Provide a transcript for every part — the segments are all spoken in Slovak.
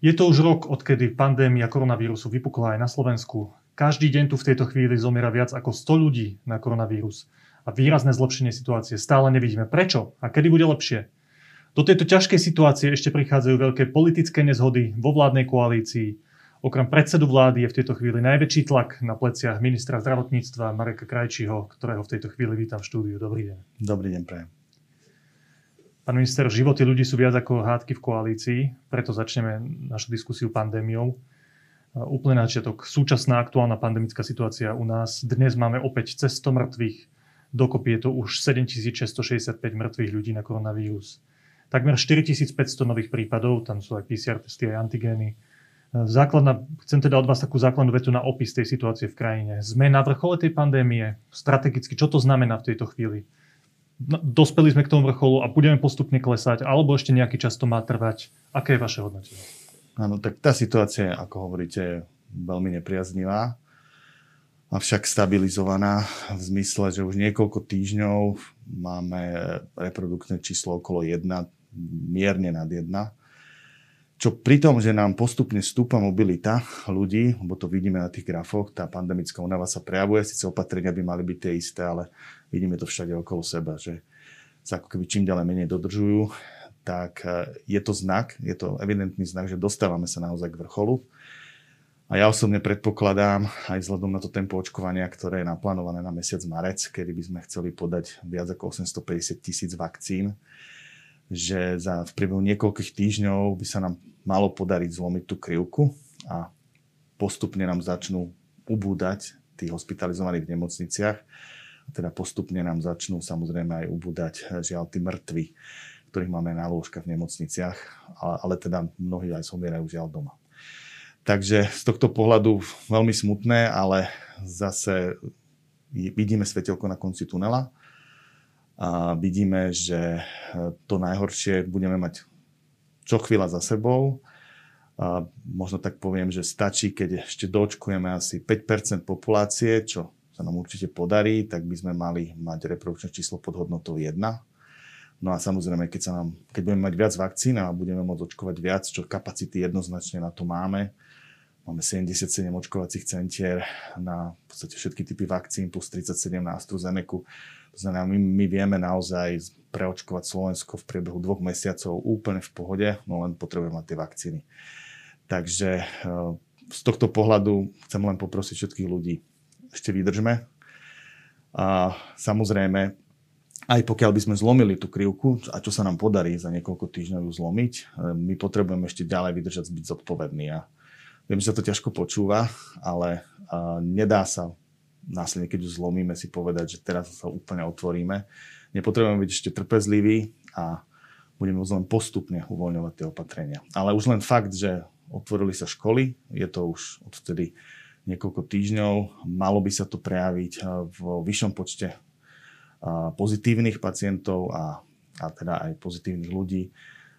Je to už rok, odkedy pandémia koronavírusu vypukla aj na Slovensku. Každý deň tu v tejto chvíli zomiera viac ako 100 ľudí na koronavírus. A výrazné zlepšenie situácie stále nevidíme. Prečo? A kedy bude lepšie? Do tejto ťažkej situácie ešte prichádzajú veľké politické nezhody vo vládnej koalícii. Okrem predsedu vlády je v tejto chvíli najväčší tlak na pleciach ministra zdravotníctva Mareka Krajčího, ktorého v tejto chvíli vítam v štúdiu. Dobrý deň. Dobrý deň, prajem. Pán minister, životy ľudí sú viac ako hádky v koalícii, preto začneme našu diskusiu pandémiou. Úplne na začiatok. Súčasná aktuálna pandemická situácia u nás. Dnes máme opäť cez 100 mŕtvych. Dokopy je to už 7665 mŕtvych ľudí na koronavírus. Takmer 4500 nových prípadov, tam sú aj PCR testy, aj antigény. Základná, chcem teda od vás takú základnú vetu na opis tej situácie v krajine. Sme na vrchole tej pandémie, strategicky, čo to znamená v tejto chvíli? Dospeli sme k tomu vrcholu a budeme postupne klesať, alebo ešte nejaký čas to má trvať. Aké je vaše hodnotenie? Áno, tak tá situácia, ako hovoríte, veľmi nepriaznivá, avšak stabilizovaná v zmysle, že už niekoľko týždňov máme reproduktné číslo okolo 1, mierne nad 1. Čo pri tom, že nám postupne stúpa mobilita ľudí, lebo to vidíme na tých grafoch, tá pandemická únava sa prejavuje, síce opatrenia by mali byť tie isté, ale vidíme to všade okolo seba, že sa ako keby čím ďalej menej dodržujú, tak e, je to znak, je to evidentný znak, že dostávame sa naozaj k vrcholu. A ja osobne predpokladám, aj vzhľadom na to tempo očkovania, ktoré je naplánované na mesiac marec, kedy by sme chceli podať viac ako 850 tisíc vakcín, že za v priebehu niekoľkých týždňov by sa nám malo podariť zlomiť tú krivku a postupne nám začnú ubúdať tí hospitalizovaní v nemocniciach teda postupne nám začnú samozrejme aj ubúdať žiaľ tí mŕtvi, ktorých máme na lôžkach v nemocniciach, ale, ale teda mnohí aj zomierajú žiaľ doma. Takže z tohto pohľadu veľmi smutné, ale zase vidíme svetelko na konci tunela a vidíme, že to najhoršie budeme mať čo chvíľa za sebou. A možno tak poviem, že stačí, keď ešte dočkujeme asi 5% populácie, čo sa nám určite podarí, tak by sme mali mať reprodukčné číslo pod hodnotou 1. No a samozrejme, keď, sa nám, keď budeme mať viac vakcín a budeme môcť očkovať viac, čo kapacity jednoznačne na to máme, máme 77 očkovacích centier na v podstate všetky typy vakcín plus 37 na AstraZeneca. To znamená, my, my vieme naozaj preočkovať Slovensko v priebehu dvoch mesiacov úplne v pohode, no len potrebujeme mať tie vakcíny. Takže eh, z tohto pohľadu chcem len poprosiť všetkých ľudí, ešte vydržme. A samozrejme, aj pokiaľ by sme zlomili tú krivku, a čo sa nám podarí za niekoľko týždňov ju zlomiť, e, my potrebujeme ešte ďalej vydržať byť zodpovední. A viem, že sa to ťažko počúva, ale nedá sa následne, keď ju zlomíme, si povedať, že teraz sa úplne otvoríme. Nepotrebujeme byť ešte trpezliví a budeme len postupne uvoľňovať tie opatrenia. Ale už len fakt, že otvorili sa školy, je to už odtedy niekoľko týždňov. Malo by sa to prejaviť eh, vo vyššom počte eh, pozitívnych pacientov a, a teda aj pozitívnych ľudí.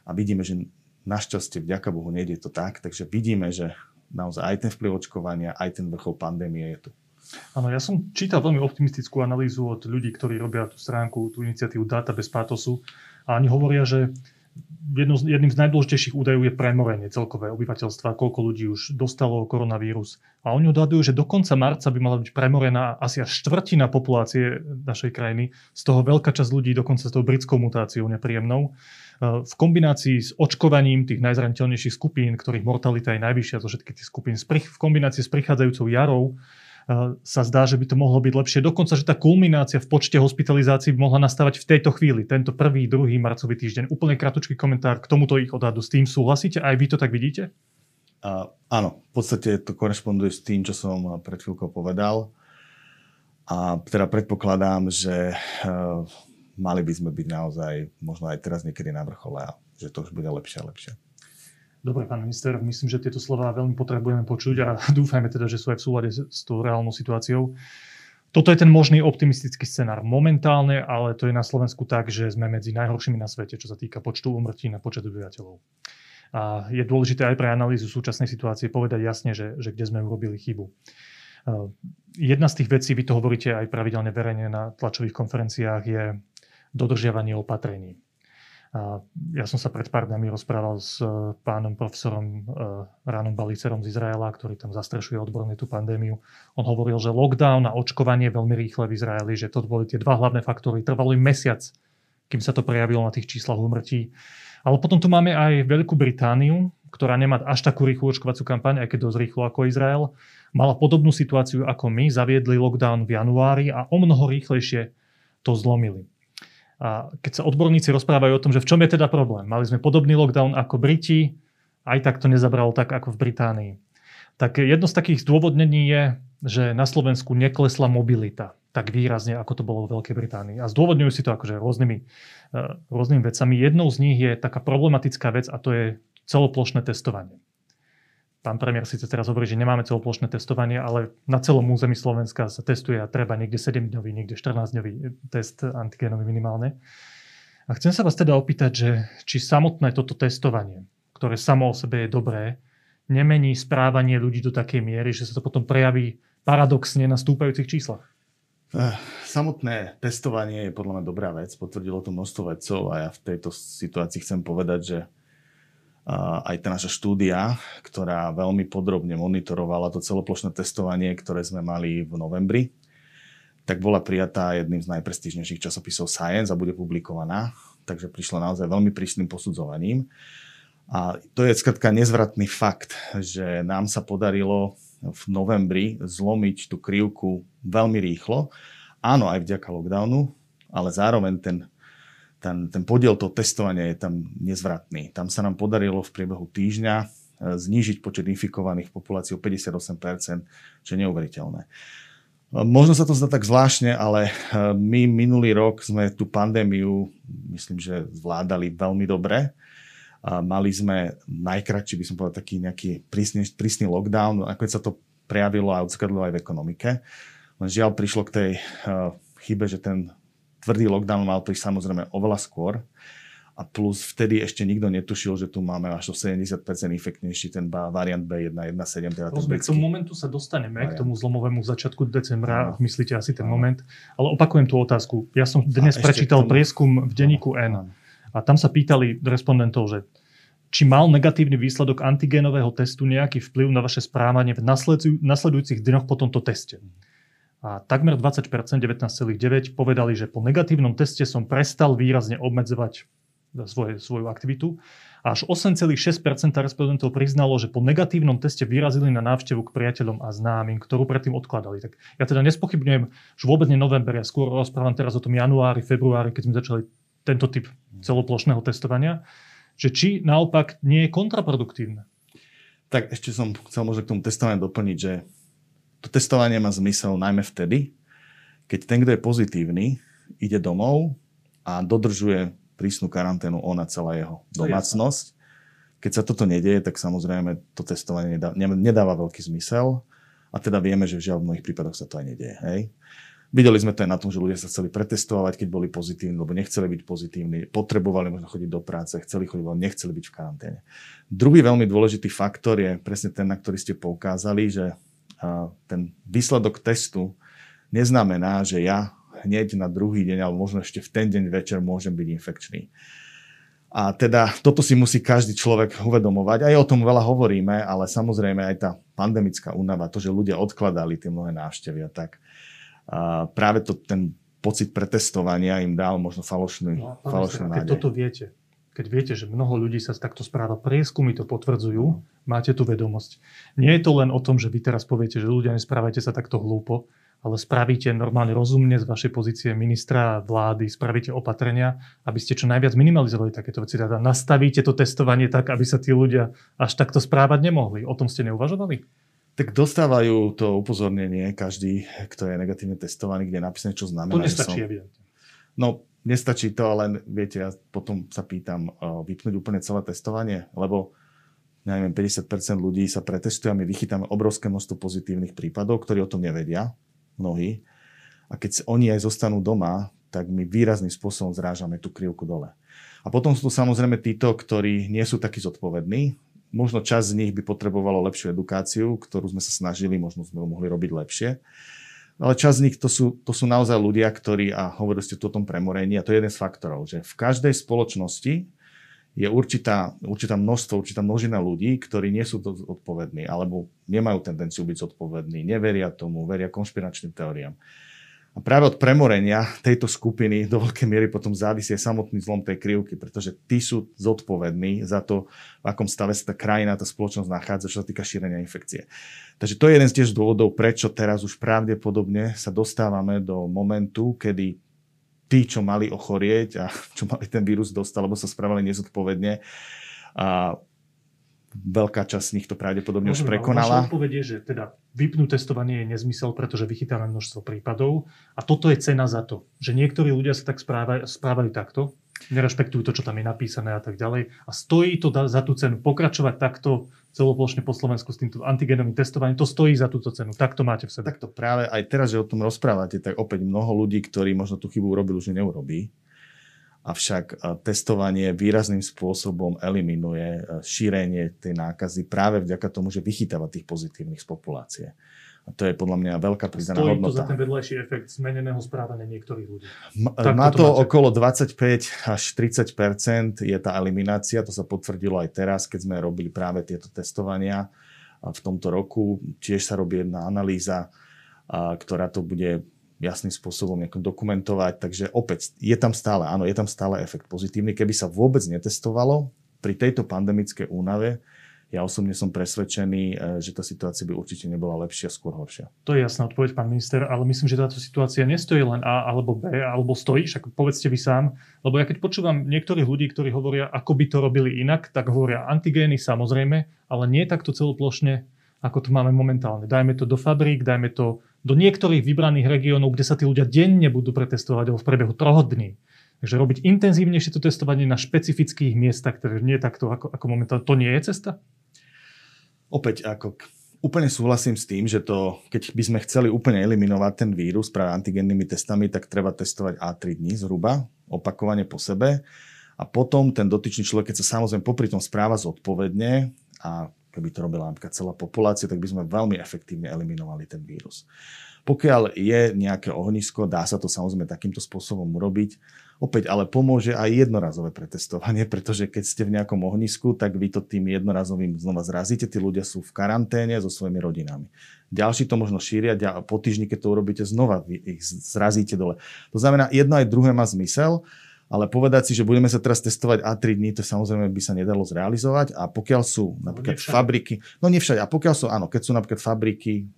A vidíme, že našťastie, vďaka Bohu, nejde to tak. Takže vidíme, že naozaj aj ten vplyv očkovania, aj ten vrchol pandémie je tu. Áno, ja som čítal veľmi optimistickú analýzu od ľudí, ktorí robia tú stránku, tú iniciatívu Data bez pátosu. A oni hovoria, že jedno, jedným z najdôležitejších údajov je premorenie celkové obyvateľstva, koľko ľudí už dostalo koronavírus. A oni odhadujú, že do konca marca by mala byť premorená asi až štvrtina populácie našej krajiny, z toho veľká časť ľudí dokonca s tou britskou mutáciou nepríjemnou. E, v kombinácii s očkovaním tých najzraniteľnejších skupín, ktorých mortalita je najvyššia zo všetkých tých skupín, v kombinácii s prichádzajúcou jarou, sa zdá, že by to mohlo byť lepšie. Dokonca, že tá kulminácia v počte hospitalizácií by mohla nastávať v tejto chvíli, tento prvý, druhý marcový týždeň. Úplne kratučký komentár k tomuto ich odhadu. S tým súhlasíte? Aj vy to tak vidíte? Uh, áno, v podstate to korešponduje s tým, čo som pred chvíľkou povedal. A teda predpokladám, že uh, mali by sme byť naozaj možno aj teraz niekedy na vrchole a že to už bude lepšie a lepšie. Dobre, pán minister, myslím, že tieto slova veľmi potrebujeme počuť a dúfajme teda, že sú aj v súlade s tou reálnou situáciou. Toto je ten možný optimistický scenár momentálne, ale to je na Slovensku tak, že sme medzi najhoršími na svete, čo sa týka počtu umrtí na počet obyvateľov. A je dôležité aj pre analýzu súčasnej situácie povedať jasne, že, že kde sme urobili chybu. Jedna z tých vecí, vy to hovoríte aj pravidelne verejne na tlačových konferenciách, je dodržiavanie opatrení. Ja som sa pred pár dňami rozprával s e, pánom profesorom e, Ránom Balicerom z Izraela, ktorý tam zastrešuje odborne tú pandémiu. On hovoril, že lockdown a očkovanie veľmi rýchle v Izraeli, že to boli tie dva hlavné faktory. Trvalo im mesiac, kým sa to prejavilo na tých číslach úmrtí. Ale potom tu máme aj Veľkú Britániu, ktorá nemá až takú rýchlu očkovaciu kampaň, aj keď dosť rýchlo ako Izrael. Mala podobnú situáciu ako my, zaviedli lockdown v januári a o mnoho rýchlejšie to zlomili. A keď sa odborníci rozprávajú o tom, že v čom je teda problém. Mali sme podobný lockdown ako Briti, aj tak to nezabralo tak ako v Británii. Tak jedno z takých zdôvodnení je, že na Slovensku neklesla mobilita tak výrazne, ako to bolo v Veľkej Británii. A zdôvodňujú si to akože rôznymi, e, rôznymi vecami. Jednou z nich je taká problematická vec a to je celoplošné testovanie. Pán premiér síce teraz hovorí, že nemáme celoplošné testovanie, ale na celom území Slovenska sa testuje a treba niekde 7-dňový, niekde 14-dňový test antigénový minimálne. A chcem sa vás teda opýtať, že či samotné toto testovanie, ktoré samo o sebe je dobré, nemení správanie ľudí do takej miery, že sa to potom prejaví paradoxne na stúpajúcich číslach? Eh, samotné testovanie je podľa mňa dobrá vec, potvrdilo to množstvo vedcov a ja v tejto situácii chcem povedať, že aj tá naša štúdia, ktorá veľmi podrobne monitorovala to celoplošné testovanie, ktoré sme mali v novembri, tak bola prijatá jedným z najprestížnejších časopisov Science a bude publikovaná. Takže prišla naozaj veľmi prísnym posudzovaním. A to je skratka nezvratný fakt, že nám sa podarilo v novembri zlomiť tú krivku veľmi rýchlo. Áno, aj vďaka lockdownu, ale zároveň ten ten, ten podiel toho testovania je tam nezvratný. Tam sa nám podarilo v priebehu týždňa e, znížiť počet infikovaných v populácii o 58%, čo je neuveriteľné. E, možno sa to zdá tak zvláštne, ale e, my minulý rok sme tú pandémiu, myslím, že zvládali veľmi dobre. Mali sme najkračší, by som povedal, taký nejaký prísny, prísny lockdown, ako sa to prejavilo a odzrkadlilo aj v ekonomike. Len žiaľ prišlo k tej chybe, že ten tvrdý lockdown mal prísť samozrejme oveľa skôr. A plus vtedy ešte nikto netušil, že tu máme až o 70% infektnejší ten variant B117. Teda Rozumiem, k tomu momentu sa dostaneme, variant. k tomu zlomovému začiatku decembra, no. myslíte asi ten no. moment. Ale opakujem tú otázku. Ja som dnes a prečítal tomu... prieskum v denníku N. A tam sa pýtali respondentov, že či mal negatívny výsledok antigénového testu nejaký vplyv na vaše správanie v nasledujúcich dňoch po tomto teste. A takmer 20%, 19,9% povedali, že po negatívnom teste som prestal výrazne obmedzovať svoje, svoju aktivitu. A až 8,6% respondentov priznalo, že po negatívnom teste vyrazili na návštevu k priateľom a známym, ktorú predtým odkladali. Tak ja teda nespochybňujem, že vôbec nie november, ja skôr rozprávam teraz o tom januári, februári, keď sme začali tento typ celoplošného testovania, že či naopak nie je kontraproduktívne. Tak ešte som chcel možno k tomu testovaniu doplniť, že to testovanie má zmysel najmä vtedy, keď ten, kto je pozitívny, ide domov a dodržuje prísnu karanténu ona celá jeho domácnosť. Keď sa toto nedieje, tak samozrejme to testovanie nedá, nedáva veľký zmysel a teda vieme, že žiaľ v mnohých prípadoch sa to aj nedieje. Hej? Videli sme to aj na tom, že ľudia sa chceli pretestovať, keď boli pozitívni, lebo nechceli byť pozitívni, potrebovali možno chodiť do práce, chceli chodiť, ale nechceli byť v karanténe. Druhý veľmi dôležitý faktor je presne ten, na ktorý ste poukázali, že ten výsledok testu neznamená, že ja hneď na druhý deň, alebo možno ešte v ten deň večer môžem byť infekčný. A teda toto si musí každý človek uvedomovať. Aj o tom veľa hovoríme, ale samozrejme aj tá pandemická únava, to, že ľudia odkladali tie mnohé návštevy a tak. A práve to, ten pocit pretestovania im dal možno falošný, no, falošný nádej. Keď toto viete, keď viete, že mnoho ľudí sa takto správa, prieskumy to potvrdzujú, máte tú vedomosť. Nie je to len o tom, že vy teraz poviete, že ľudia nesprávajte sa takto hlúpo, ale spravíte normálne rozumne z vašej pozície ministra vlády, spravíte opatrenia, aby ste čo najviac minimalizovali takéto veci. Teda nastavíte to testovanie tak, aby sa tí ľudia až takto správať nemohli. O tom ste neuvažovali? Tak dostávajú to upozornenie každý, kto je negatívne testovaný, kde je napísané, čo znamená. To nestačí, som... evidentne. No, nestačí to, ale viete, ja potom sa pýtam, vypnúť úplne celé testovanie, lebo neviem, 50% ľudí sa pretestuje a my vychytáme obrovské množstvo pozitívnych prípadov, ktorí o tom nevedia, mnohí. A keď oni aj zostanú doma, tak my výrazným spôsobom zrážame tú krivku dole. A potom sú tu samozrejme títo, ktorí nie sú takí zodpovední. Možno časť z nich by potrebovalo lepšiu edukáciu, ktorú sme sa snažili, možno sme ho mohli robiť lepšie. ale časť z nich to sú, to sú naozaj ľudia, ktorí, a hovorili ste tu o tom premorení, a to je jeden z faktorov, že v každej spoločnosti je určitá, určitá množstvo, určitá množina ľudí, ktorí nie sú to odpovední alebo nemajú tendenciu byť zodpovední, neveria tomu, veria konšpiračným teóriám. A práve od premorenia tejto skupiny do veľkej miery potom závisí samotný zlom tej krivky, pretože tí sú zodpovední za to, v akom stave sa tá krajina, tá spoločnosť nachádza, čo sa týka šírenia infekcie. Takže to je jeden z tiež dôvodov, prečo teraz už pravdepodobne sa dostávame do momentu, kedy tí, čo mali ochorieť a čo mali ten vírus dostať, lebo sa správali nezodpovedne. A veľká časť z nich to pravdepodobne už prekonala. Vaša odpoveď je, že teda vypnúť testovanie je nezmysel, pretože vychytáme množstvo prípadov a toto je cena za to, že niektorí ľudia sa tak správajú, správajú takto, nerešpektujú to, čo tam je napísané a tak ďalej. A stojí to za tú cenu pokračovať takto celoplošne po Slovensku s týmto antigenovým testovaním, to stojí za túto cenu. Tak to máte v sebe. Takto práve aj teraz, že o tom rozprávate, tak opäť mnoho ľudí, ktorí možno tú chybu urobili, už neurobí. Avšak testovanie výrazným spôsobom eliminuje šírenie tej nákazy práve vďaka tomu, že vychytáva tých pozitívnych z populácie. A to je podľa mňa veľká pridaná Stojí hodnota. to za ten vedľajší efekt zmeneného správania niektorých ľudí. M- má to, to okolo 25 až 30% je tá eliminácia. To sa potvrdilo aj teraz, keď sme robili práve tieto testovania v tomto roku. Tiež sa robí jedna analýza, ktorá to bude jasným spôsobom dokumentovať. Takže opäť, je tam stále, áno, je tam stále efekt pozitívny. Keby sa vôbec netestovalo pri tejto pandemickej únave, ja osobne som presvedčený, e, že tá situácia by určite nebola lepšia, skôr horšia. To je jasná odpoveď, pán minister, ale myslím, že táto situácia nestojí len A alebo B, alebo stojí, však povedzte vy sám, lebo ja keď počúvam niektorých ľudí, ktorí hovoria, ako by to robili inak, tak hovoria antigény samozrejme, ale nie takto celoplošne, ako to máme momentálne. Dajme to do fabrík, dajme to do niektorých vybraných regiónov, kde sa tí ľudia denne budú pretestovať alebo v priebehu troch dní. Takže robiť intenzívnejšie to testovanie na špecifických miestach, ktoré nie takto ako, ako momentálne, to nie je cesta? Opäť ako úplne súhlasím s tým, že to, keď by sme chceli úplne eliminovať ten vírus práve antigennými testami, tak treba testovať A3 dní zhruba, opakovane po sebe. A potom ten dotyčný človek, keď sa samozrejme popri tom správa zodpovedne a keby to robila napríklad celá populácia, tak by sme veľmi efektívne eliminovali ten vírus. Pokiaľ je nejaké ohnisko, dá sa to samozrejme takýmto spôsobom urobiť. Opäť ale pomôže aj jednorazové pretestovanie, pretože keď ste v nejakom ohnisku, tak vy to tým jednorazovým znova zrazíte. Tí ľudia sú v karanténe so svojimi rodinami. Ďalší to možno šíria, po týždni, keď to urobíte, znova ich zrazíte dole. To znamená, jedno aj druhé má zmysel ale povedať si, že budeme sa teraz testovať A3 dní, to samozrejme by sa nedalo zrealizovať a pokiaľ sú napríklad no, fabriky, no nie všade, a pokiaľ sú, áno, keď sú napríklad fabriky,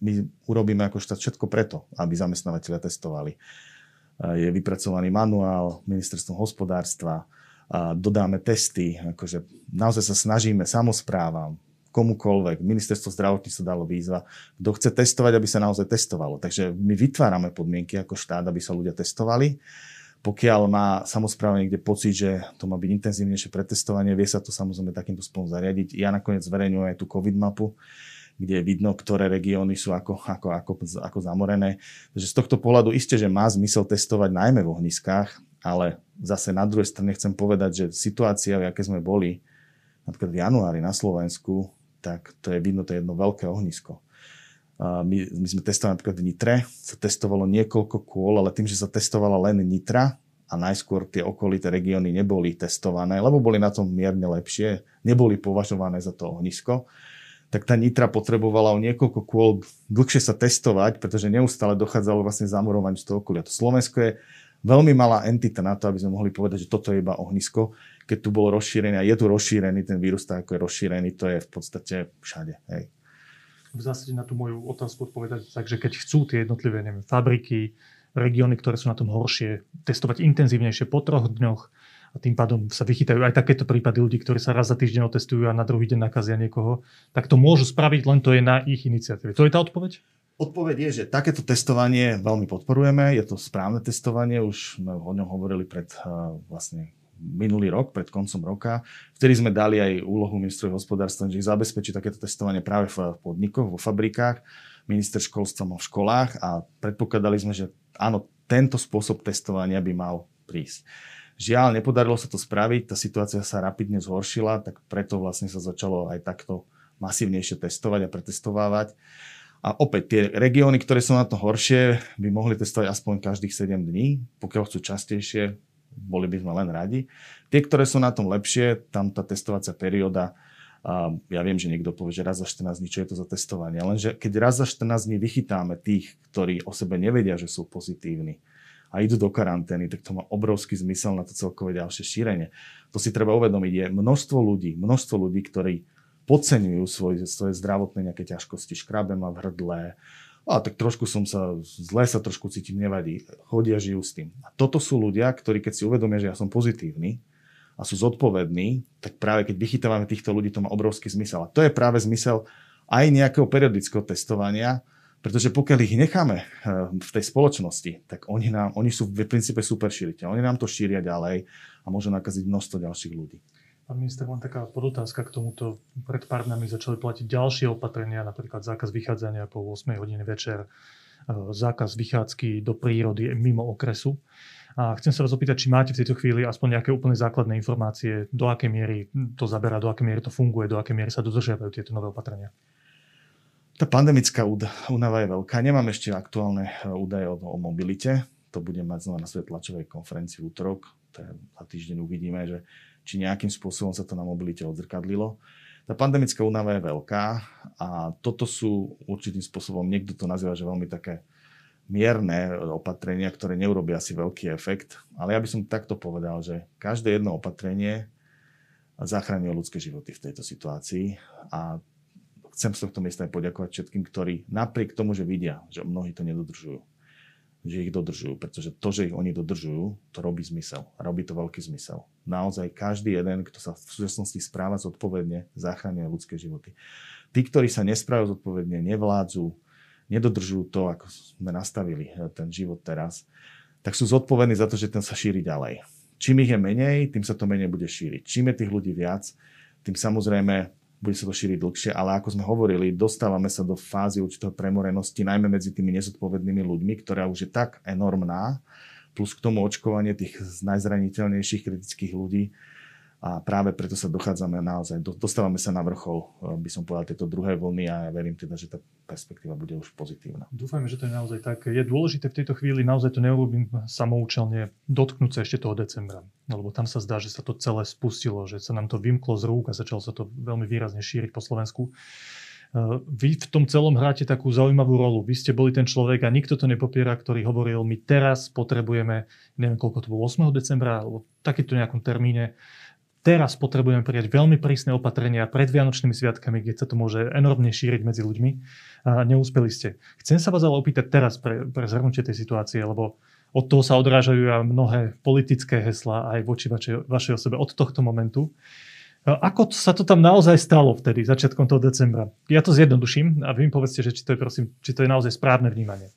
my urobíme ako štát všetko preto, aby zamestnávateľia testovali. Je vypracovaný manuál ministerstvom hospodárstva, dodáme testy, akože naozaj sa snažíme samozprávam, komukolvek. Ministerstvo zdravotníctva dalo výzva. Kto chce testovať, aby sa naozaj testovalo. Takže my vytvárame podmienky ako štát, aby sa ľudia testovali. Pokiaľ má samozpráva niekde pocit, že to má byť intenzívnejšie pretestovanie, vie sa to samozrejme takýmto spôsobom zariadiť. Ja nakoniec zverejňujem aj tú COVID mapu, kde je vidno, ktoré regióny sú ako, ako, ako, ako zamorené. Takže z tohto pohľadu isté, že má zmysel testovať najmä v ohniskách, ale zase na druhej strane chcem povedať, že situácia, v aké sme boli, napríklad v januári na Slovensku, tak to je vidno, to je jedno veľké ohnisko my, my sme testovali napríklad v Nitre, sa testovalo niekoľko kôl, ale tým, že sa testovala len Nitra a najskôr tie okolité regióny neboli testované, lebo boli na tom mierne lepšie, neboli považované za to ohnisko, tak tá Nitra potrebovala o niekoľko kôl dlhšie sa testovať, pretože neustále dochádzalo vlastne zamurovaniu z toho okolia. To Slovensko je veľmi malá entita na to, aby sme mohli povedať, že toto je iba ohnisko. Keď tu bolo rozšírené a je tu rozšírený ten vírus, tak ako je rozšírený, to je v podstate všade. Hej v zásade na tú moju otázku odpovedať tak, že keď chcú tie jednotlivé neviem, fabriky, regióny, ktoré sú na tom horšie, testovať intenzívnejšie po troch dňoch a tým pádom sa vychytajú aj takéto prípady ľudí, ktorí sa raz za týždeň otestujú a na druhý deň nakazia niekoho, tak to môžu spraviť, len to je na ich iniciatíve. To je tá odpoveď? Odpoveď je, že takéto testovanie veľmi podporujeme. Je to správne testovanie, už sme o ňom hovorili pred uh, vlastne minulý rok, pred koncom roka. Vtedy sme dali aj úlohu ministrovi hospodárstva, že zabezpečí takéto testovanie práve v podnikoch, vo fabrikách. Minister školstva v školách a predpokladali sme, že áno, tento spôsob testovania by mal prísť. Žiaľ, nepodarilo sa to spraviť, tá situácia sa rapidne zhoršila, tak preto vlastne sa začalo aj takto masívnejšie testovať a pretestovávať. A opäť tie regióny, ktoré sú na to horšie, by mohli testovať aspoň každých 7 dní. Pokiaľ chcú častejšie, boli by sme len radi. Tie, ktoré sú na tom lepšie, tam tá testovacia perióda, a ja viem, že niekto povie, že raz za 14 dní, čo je to za testovanie. Lenže keď raz za 14 dní vychytáme tých, ktorí o sebe nevedia, že sú pozitívni a idú do karantény, tak to má obrovský zmysel na to celkové ďalšie šírenie. To si treba uvedomiť. Je množstvo ľudí, množstvo ľudí, ktorí podceňujú svoje, svoje zdravotné nejaké ťažkosti, škrabe ma v hrdle, a tak trošku som sa, zle sa trošku cítim, nevadí. Chodia, žijú s tým. A toto sú ľudia, ktorí keď si uvedomia, že ja som pozitívny a sú zodpovední, tak práve keď vychytávame týchto ľudí, to má obrovský zmysel. A to je práve zmysel aj nejakého periodického testovania, pretože pokiaľ ich necháme eh, v tej spoločnosti, tak oni, nám, oni sú v princípe super šíriteľ. Oni nám to šíria ďalej a môžu nakaziť množstvo ďalších ľudí. Pán minister, len taká podotázka k tomuto. Pred pár dňami začali platiť ďalšie opatrenia, napríklad zákaz vychádzania po 8 hodine večer, e, zákaz vychádzky do prírody mimo okresu. A chcem sa vás opýtať, či máte v tejto chvíli aspoň nejaké úplne základné informácie, do akej miery to zaberá, do akej miery to funguje, do akej miery sa dodržiavajú tieto nové opatrenia. Tá pandemická únava je veľká. Nemám ešte aktuálne e, údaje o, o mobilite. To budem mať znova na svojej tlačovej konferencii v útorok. Za týždeň uvidíme, že či nejakým spôsobom sa to na mobilite odzrkadlilo. Tá pandemická únava je veľká a toto sú určitým spôsobom, niekto to nazýva, že veľmi také mierne opatrenia, ktoré neurobia asi veľký efekt. Ale ja by som takto povedal, že každé jedno opatrenie zachránilo ľudské životy v tejto situácii a chcem z tohto miesta aj poďakovať všetkým, ktorí napriek tomu, že vidia, že mnohí to nedodržujú, že ich dodržujú, pretože to, že ich oni dodržujú, to robí zmysel. Robí to veľký zmysel. Naozaj každý jeden, kto sa v súčasnosti správa zodpovedne, zachráňuje ľudské životy. Tí, ktorí sa nesprávajú zodpovedne, nevládzu, nedodržujú to, ako sme nastavili eh, ten život teraz, tak sú zodpovední za to, že ten sa šíri ďalej. Čím ich je menej, tým sa to menej bude šíriť. Čím je tých ľudí viac, tým samozrejme bude sa to šíriť dlhšie, ale ako sme hovorili, dostávame sa do fázy určitého premorenosti, najmä medzi tými nezodpovednými ľuďmi, ktorá už je tak enormná, plus k tomu očkovanie tých najzraniteľnejších kritických ľudí, a práve preto sa dochádzame naozaj, dostávame sa na vrchol, eh, by som povedal, tejto druhej vlny a ja verím teda, že tá perspektíva bude už pozitívna. Dúfajme, že to je naozaj tak. Je dôležité v tejto chvíli, naozaj to neurobím samoučelne, dotknúť sa ešte toho decembra. Lebo tam sa zdá, že sa to celé spustilo, že sa nám to vymklo z rúk a začalo sa to veľmi výrazne šíriť po Slovensku. Eh, vy v tom celom hráte takú zaujímavú rolu. Vy ste boli ten človek a nikto to nepopiera, ktorý hovoril, my teraz potrebujeme, neviem koľko to bolo, 8. decembra, alebo takýto nejakom termíne, Teraz potrebujeme prijať veľmi prísne opatrenia pred Vianočnými sviatkami, kde sa to môže enormne šíriť medzi ľuďmi. A neúspeli ste. Chcem sa vás ale opýtať teraz pre, pre zhrnutie tej situácie, lebo od toho sa odrážajú aj mnohé politické heslá aj voči vašej, vašej osobe od tohto momentu. Ako sa to tam naozaj stalo vtedy, začiatkom toho decembra? Ja to zjednoduším a vy mi povedzte, že či to je, prosím, či to je naozaj správne vnímanie.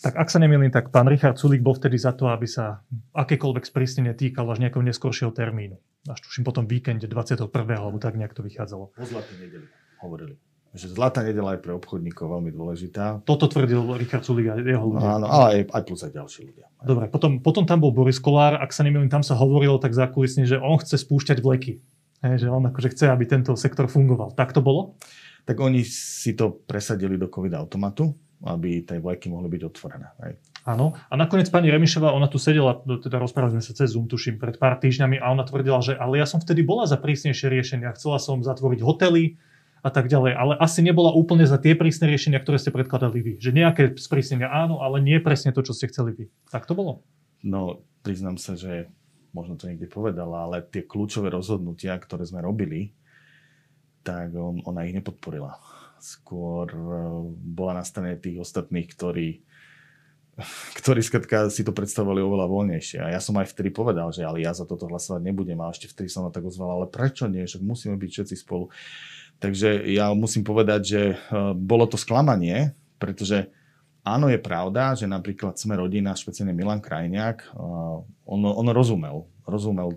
Tak ak sa nemýlim, tak pán Richard Sulík bol vtedy za to, aby sa akékoľvek sprísnenie týkalo až nejakého neskoršieho termínu. Až tuším potom víkende 21. alebo tak nejak to vychádzalo. Po zlatej nedeli hovorili. Že zlatá nedela je pre obchodníkov veľmi dôležitá. Toto tvrdil Richard Sulík a jeho ľudia. Áno, ale aj, aj plus aj ďalší ľudia. Dobre, potom, potom tam bol Boris Kolár, ak sa nemýlim, tam sa hovorilo tak zákulisne, že on chce spúšťať vleky. Hej, že on akože chce, aby tento sektor fungoval. Tak to bolo? Tak oni si to presadili do COVID automatu aby tie vlajky mohli byť otvorené. Hej. Áno. A nakoniec pani Remišová, ona tu sedela, teda rozprávali sme sa cez Zoom, tuším, pred pár týždňami a ona tvrdila, že ale ja som vtedy bola za prísnejšie riešenia. Chcela som zatvoriť hotely a tak ďalej, ale asi nebola úplne za tie prísne riešenia, ktoré ste predkladali vy. Že nejaké sprísnenia áno, ale nie presne to, čo ste chceli vy. Tak to bolo? No, priznám sa, že možno to niekde povedala, ale tie kľúčové rozhodnutia, ktoré sme robili, tak on, ona ich nepodporila skôr e, bola na strane tých ostatných, ktorí, ktorí skratka si to predstavovali oveľa voľnejšie. A ja som aj vtedy povedal, že ale ja za toto hlasovať nebudem. A ešte vtedy som na tak ozval, ale prečo nie? Však musíme byť všetci spolu. Takže ja musím povedať, že e, bolo to sklamanie, pretože áno, je pravda, že napríklad sme rodina, špeciálne Milan Krajniak, e, on, on rozumel, rozumel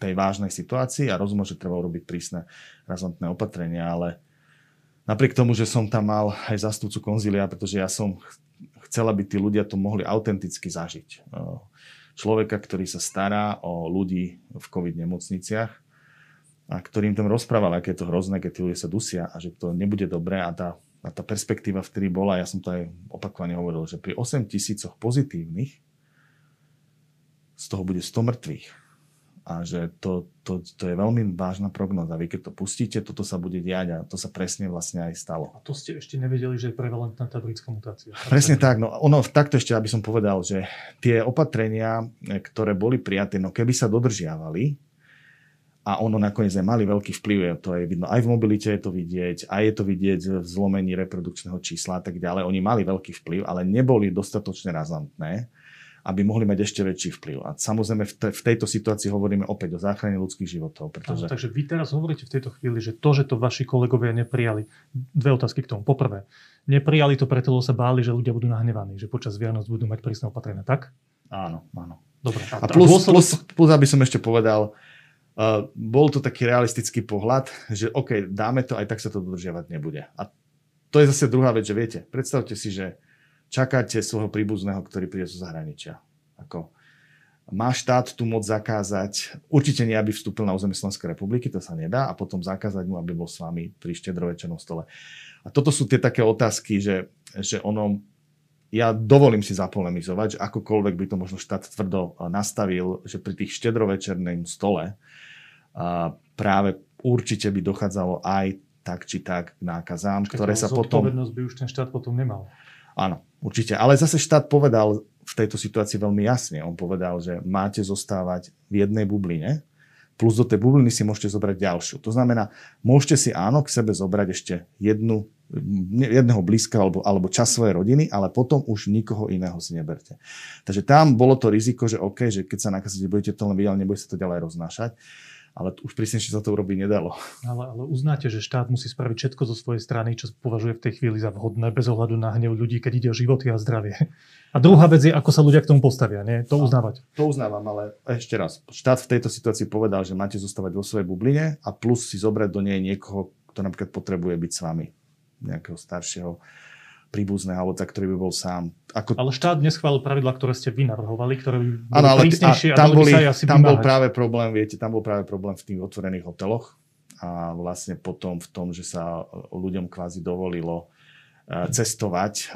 tej vážnej situácii a rozumel, že treba urobiť prísne razantné opatrenia, ale napriek tomu, že som tam mal aj zastupcu konzilia, pretože ja som chcel, aby tí ľudia to mohli autenticky zažiť. Človeka, ktorý sa stará o ľudí v COVID nemocniciach a ktorým tam rozprával, aké je to hrozné, keď tí ľudia sa dusia a že to nebude dobré a tá a tá perspektíva vtedy bola, ja som to aj opakovane hovoril, že pri 8 tisícoch pozitívnych z toho bude 100 mŕtvych. A že to, to, to je veľmi vážna prognoza. Vy keď to pustíte, toto sa bude diať a to sa presne vlastne aj stalo. A to ste ešte nevedeli, že je prevalentná tá britská mutácia. Presne tak. No, ono, takto ešte, aby som povedal, že tie opatrenia, ktoré boli prijaté, no keby sa dodržiavali, a ono nakoniec aj mali veľký vplyv, to je vidno aj v mobilite je to vidieť, aj je to vidieť v zlomení reprodukčného čísla a tak ďalej. Oni mali veľký vplyv, ale neboli dostatočne razantné, aby mohli mať ešte väčší vplyv. A samozrejme v, te, v tejto situácii hovoríme opäť o záchrane ľudských životov. Pretože... Áno, takže vy teraz hovoríte v tejto chvíli, že to, že to vaši kolegovia neprijali, dve otázky k tomu. Poprvé, neprijali to preto, lebo sa báli, že ľudia budú nahnevaní, že počas Vianoc budú mať prísne opatrenia, tak? Áno, áno. Dobre. A, a plus, dôsledok... plus, plus, aby som ešte povedal, Uh, bol to taký realistický pohľad, že OK, dáme to, aj tak sa to dodržiavať nebude. A to je zase druhá vec, že viete, predstavte si, že čakáte svojho príbuzného, ktorý príde zo zahraničia. Ako, má štát tu moc zakázať, určite nie, aby vstúpil na územie Slovenskej republiky, to sa nedá, a potom zakázať mu, aby bol s vami pri štedrovečernom stole. A toto sú tie také otázky, že, že ono, ja dovolím si zapolemizovať, že akokoľvek by to možno štát tvrdo nastavil, že pri tých štedrovečerným stole a práve určite by dochádzalo aj tak či tak k nákazám, Keď ktoré sa potom... By už ten štát potom nemal. Áno, určite. Ale zase štát povedal v tejto situácii veľmi jasne. On povedal, že máte zostávať v jednej bubline, plus do tej bubliny si môžete zobrať ďalšiu. To znamená, môžete si áno k sebe zobrať ešte jednu, jedného blízka alebo, alebo čas svojej rodiny, ale potom už nikoho iného si neberte. Takže tam bolo to riziko, že OK, že keď sa nakazíte, budete to len vidieť, ale nebude sa to ďalej roznášať ale už prísnejšie sa to urobiť nedalo. Ale, ale uznáte, že štát musí spraviť všetko zo svojej strany, čo považuje v tej chvíli za vhodné, bez ohľadu na hnev ľudí, keď ide o životy a zdravie. A druhá vec je, ako sa ľudia k tomu postavia. Nie? To uznávať. To uznávam, ale ešte raz. Štát v tejto situácii povedal, že máte zostávať vo svojej bubline a plus si zobrať do nej niekoho, kto napríklad potrebuje byť s vami. Nejakého staršieho príbuzného, alebo tak, ktorý by bol sám. Ako... Ale štát neschválil pravidla, ktoré ste vy navrhovali, ktoré by boli ano, ale prísnejšie a, tam, boli, a asi tam bol práve problém, viete, tam bol práve problém v tých otvorených hoteloch a vlastne potom v tom, že sa ľuďom kvázi dovolilo e, cestovať,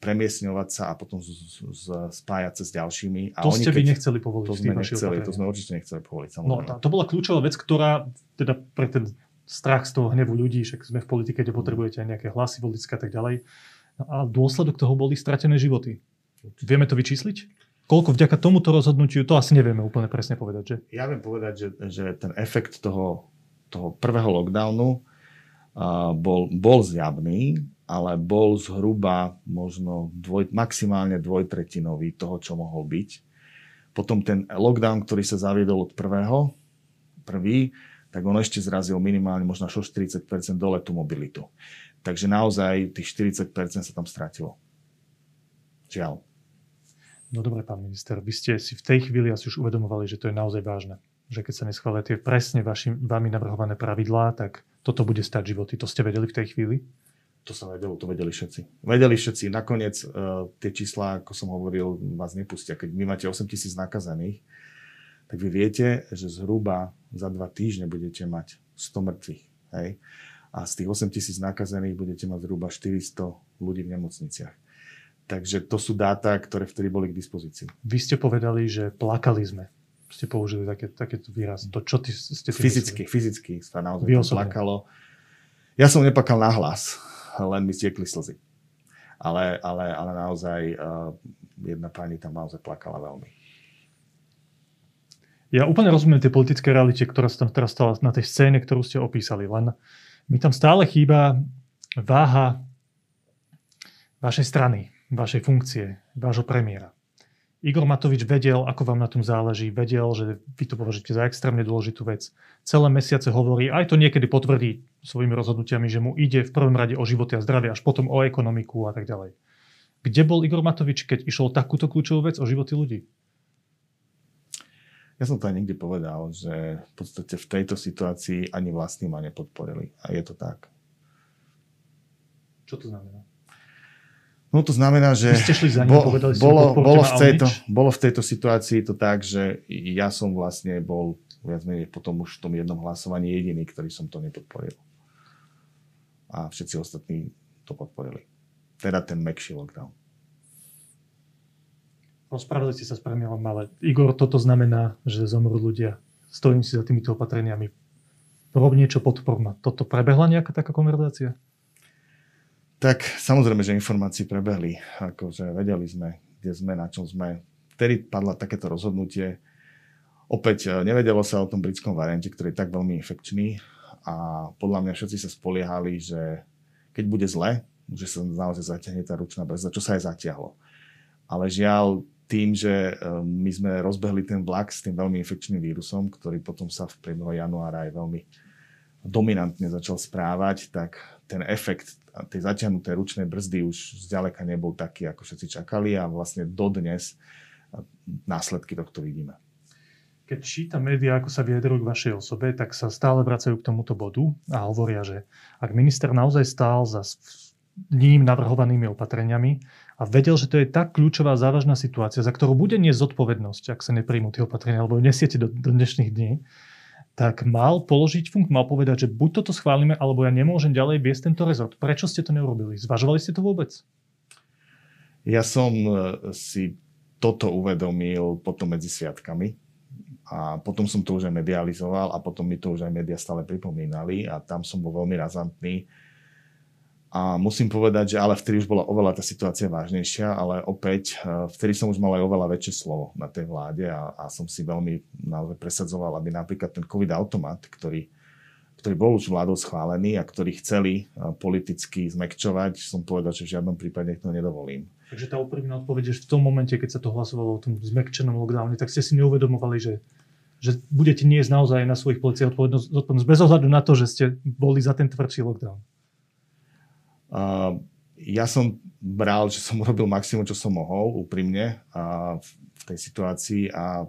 premiesňovať sa a potom z, z, spájať sa s ďalšími. A to oni, ste vy nechceli povoliť. To sme nechceli, to sme určite nechceli povoliť. No, to bola kľúčová vec, ktorá teda pre ten strach z toho hnevu ľudí, však sme v politike, kde potrebujete aj nejaké hlasy voličské a tak ďalej, No a dôsledok toho boli stratené životy. Vieme to vyčísliť? Koľko vďaka tomuto rozhodnutiu, to asi nevieme úplne presne povedať, že? Ja viem povedať, že, že ten efekt toho, toho prvého lockdownu uh, bol, bol zjavný, ale bol zhruba možno dvoj, maximálne dvojtretinový toho, čo mohol byť. Potom ten lockdown, ktorý sa zaviedol od prvého, prvý, tak on ešte zrazil minimálne možno až 40% dole tú mobilitu. Takže naozaj tých 40% sa tam stratilo. Žiaľ. No dobre, pán minister, vy ste si v tej chvíli asi už uvedomovali, že to je naozaj vážne. Že keď sa neschvália tie presne vaši, vami navrhované pravidlá, tak toto bude stať životy. To ste vedeli v tej chvíli? To sa vedelo, to vedeli všetci. Vedeli všetci. Nakoniec uh, tie čísla, ako som hovoril, vás nepustia. Keď vy máte 8 tisíc nakazaných, tak vy viete, že zhruba za dva týždne budete mať 100 mŕtvych. Hej? A z tých 8 tisíc nakazených budete mať zhruba 400 ľudí v nemocniciach. Takže to sú dáta, ktoré vtedy boli k dispozícii. Vy ste povedali, že plakali sme. Ste použili také, takéto výraz. To čo ty ste Fyzicky, mysleli? fyzicky sa naozaj plakalo. Ja som neplakal na hlas, len mi stiekli slzy. Ale, ale, ale naozaj uh, jedna pani tam naozaj plakala veľmi. Ja úplne rozumiem tej politické realite, ktorá sa tam teraz stala na tej scéne, ktorú ste opísali. Len mi tam stále chýba váha vašej strany, vašej funkcie, vášho premiéra. Igor Matovič vedel, ako vám na tom záleží, vedel, že vy to považujete za extrémne dôležitú vec. Celé mesiace hovorí, aj to niekedy potvrdí svojimi rozhodnutiami, že mu ide v prvom rade o životy a zdravie, až potom o ekonomiku a tak ďalej. Kde bol Igor Matovič, keď išlo takúto kľúčovú vec o životy ľudí? Ja som to aj niekde povedal, že v podstate v tejto situácii ani vlastní ma nepodporili. A je to tak. Čo to znamená? No to znamená, že Vy ste šli za ním, bo, povedali bolo, bolo, v tejto, bolo v tejto situácii to tak, že ja som vlastne bol viac menej potom už v tom jednom hlasovaní jediný, ktorý som to nepodporil. A všetci ostatní to podporili. Teda ten mekší lockdown. Rozprávali ste sa s premiérom, ale Igor, toto znamená, že zomrú ľudia. Stojím si za týmito opatreniami. Rob niečo podporma. Toto prebehla nejaká taká konverzácia? Tak samozrejme, že informácie prebehli. Akože vedeli sme, kde sme, na čom sme. Vtedy padla takéto rozhodnutie. Opäť e, nevedelo sa o tom britskom variante, ktorý je tak veľmi infekčný a podľa mňa všetci sa spoliehali, že keď bude zle, že sa naozaj zatiahne tá ručná brzda, čo sa aj zatiahlo. Ale žiaľ, tým, že ehm, my sme rozbehli ten vlak s tým veľmi infekčným vírusom, ktorý potom sa v priebehu januára aj veľmi dominantne začal správať, tak ten efekt tej zatiahnuté ručnej brzdy už zďaleka nebol taký, ako všetci čakali a vlastne dodnes následky tohto vidíme. Keď čítam médiá, ako sa vyjadrujú k vašej osobe, tak sa stále vracajú k tomuto bodu a hovoria, že ak minister naozaj stál za ním navrhovanými opatreniami, a vedel, že to je tak kľúčová závažná situácia, za ktorú bude niesť zodpovednosť, ak sa nepríjmú tie opatrenia, alebo nesiete do, do dnešných dní, tak mal položiť funk, mal povedať, že buď toto schválime, alebo ja nemôžem ďalej viesť tento rezort. Prečo ste to neurobili? Zvažovali ste to vôbec? Ja som e, si toto uvedomil potom medzi sviatkami a potom som to už aj medializoval a potom mi to už aj médiá stále pripomínali a tam som bol veľmi razantný a musím povedať, že ale vtedy už bola oveľa tá situácia vážnejšia, ale opäť eh, vtedy som už mal aj oveľa väčšie slovo na tej vláde a, a som si veľmi naozaj presadzoval, aby napríklad ten COVID automat, ktorý, ktorý bol už vládou schválený a ktorý chceli eh, politicky zmekčovať, som povedal, že v žiadnom prípade to nedovolím. Takže tá úprimná odpoveď, že v tom momente, keď sa to hlasovalo o tom zmekčenom lockdowne, tak ste si neuvedomovali, že že budete niesť naozaj na svojich pleciach odpovednosť bez ohľadu na to, že ste boli za ten tvrdší lockdown. Uh, ja som bral, že som urobil maximum, čo som mohol, úprimne, a v tej situácii a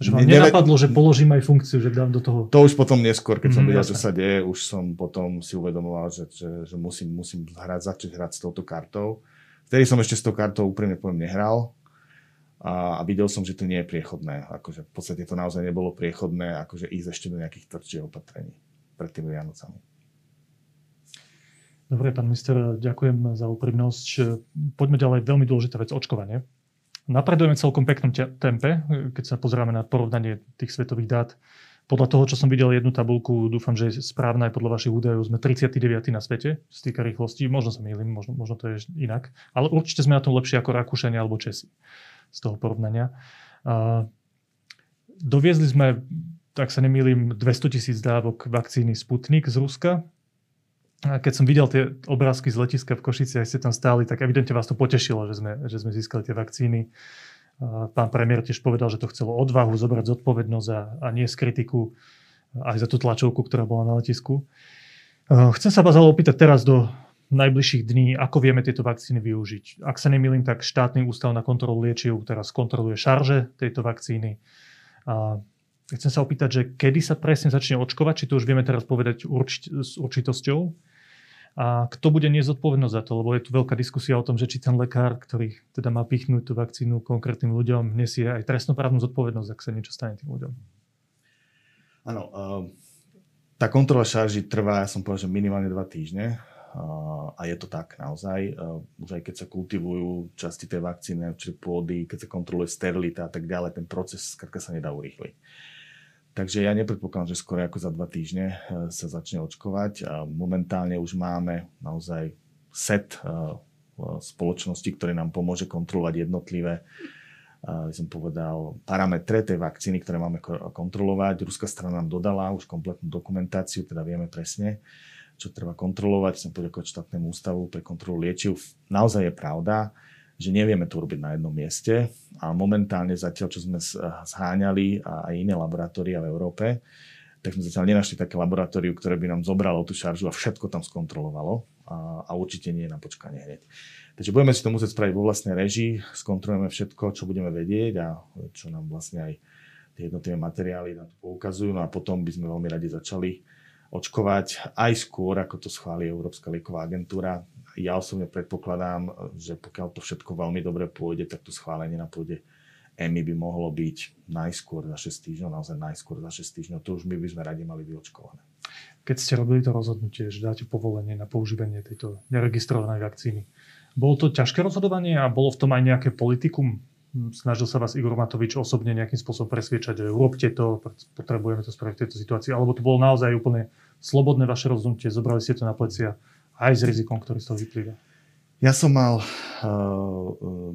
že vám ne, nenapadlo, že položím aj funkciu, že dám do toho... To už potom neskôr, keď som mm, videl, čo sa deje, už som potom si uvedomoval, že, že, že musím, musím hrať, začať hrať s touto kartou. Vtedy som ešte s tou kartou úprimne poviem nehral a, a videl som, že to nie je priechodné. Akože v podstate to naozaj nebolo priechodné, akože ísť ešte do nejakých tvrdších opatrení pred tými Vianocami. Dobre, pán minister, ďakujem za úprimnosť. Poďme ďalej, veľmi dôležitá vec, očkovanie. Napredujeme celkom peknom tempe, keď sa pozrieme na porovnanie tých svetových dát. Podľa toho, čo som videl jednu tabulku, dúfam, že je správna aj podľa vašich údajov, sme 39. na svete z týka rýchlosti. Možno sa mýlim, možno, možno to je inak. Ale určite sme na tom lepšie ako Rakúšania alebo Česi z toho porovnania. A doviezli sme, tak sa nemýlim, 200 tisíc dávok vakcíny Sputnik z Ruska keď som videl tie obrázky z letiska v Košici, aj ste tam stáli, tak evidentne vás to potešilo, že sme, že sme získali tie vakcíny. Pán premiér tiež povedal, že to chcelo odvahu, zobrať zodpovednosť a, a nie z kritiku aj za tú tlačovku, ktorá bola na letisku. Chcem sa vás ale opýtať teraz do najbližších dní, ako vieme tieto vakcíny využiť. Ak sa nemýlim, tak štátny ústav na kontrolu liečiv teraz kontroluje šarže tejto vakcíny. A chcem sa opýtať, že kedy sa presne začne očkovať, či to už vieme teraz povedať určit- s určitosťou a kto bude niesť zodpovednosť za to? Lebo je tu veľká diskusia o tom, že či ten lekár, ktorý teda má pichnúť tú vakcínu konkrétnym ľuďom, nesie aj trestnoprávnu zodpovednosť, ak sa niečo stane tým ľuďom. Áno, tá kontrola šarží trvá, ja som povedal, že minimálne dva týždne. A je to tak naozaj. Už aj keď sa kultivujú časti tej vakcíny, či pôdy, keď sa kontroluje sterilita a tak ďalej, ten proces skrátka sa nedá urýchliť. Takže ja nepredpokladám, že skoro ako za dva týždne eh, sa začne očkovať. Momentálne už máme naozaj set eh, spoločností, ktoré nám pomôže kontrolovať jednotlivé by som povedal, parametre tej vakcíny, ktoré máme kontrolovať. Ruská strana nám dodala už kompletnú dokumentáciu, teda vieme presne, čo treba kontrolovať. Chcem poďakovať štátnemu ústavu pre kontrolu liečiv. Naozaj je pravda, že nevieme to robiť na jednom mieste a momentálne zatiaľ, čo sme zháňali a aj iné laboratória v Európe, tak sme zatiaľ nenašli také laboratórium, ktoré by nám zobralo tú šaržu a všetko tam skontrolovalo a, a určite nie na počkanie hneď. Takže budeme si to musieť spraviť vo vlastnej režii, skontrolujeme všetko, čo budeme vedieť a čo nám vlastne aj tie jednotlivé materiály na to poukazujú. No a potom by sme veľmi radi začali očkovať aj skôr, ako to schváli Európska lieková agentúra ja osobne predpokladám, že pokiaľ to všetko veľmi dobre pôjde, tak to schválenie na pôde EMI by mohlo byť najskôr za 6 týždňov, naozaj najskôr za 6 týždňov. To už my by sme radi mali vyočkované. Keď ste robili to rozhodnutie, že dáte povolenie na používanie tejto neregistrovanej vakcíny, bolo to ťažké rozhodovanie a bolo v tom aj nejaké politikum? Snažil sa vás Igor Matovič osobne nejakým spôsobom presviečať, že urobte to, potrebujeme to spraviť v tejto situácii, alebo to bolo naozaj úplne slobodné vaše rozhodnutie, zobrali ste to na plecia aj s rizikom, ktorý z toho vyplýva? Ja som mal uh,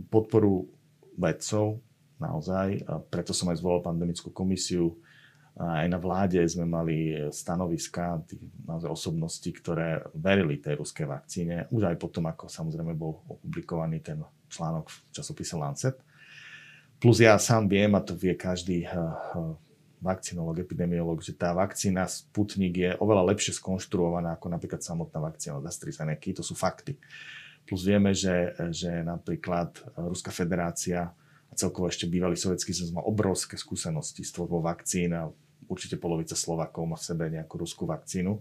podporu vedcov, naozaj, a preto som aj zvolal pandemickú komisiu. Aj na vláde sme mali stanoviska tých naozaj osobností, ktoré verili tej ruskej vakcíne, už aj potom, ako samozrejme bol opublikovaný ten článok v časopise Lancet. Plus ja sám viem, a to vie každý uh, vakcinolog, epidemiolog, že tá vakcína Sputnik je oveľa lepšie skonštruovaná ako napríklad samotná vakcína od AstraZeneca. To sú fakty. Plus vieme, že, že napríklad Ruská federácia a celkovo ešte bývalý sovietský zväz má obrovské skúsenosti s tvorbou vakcín a určite polovica Slovakov má v sebe nejakú ruskú vakcínu.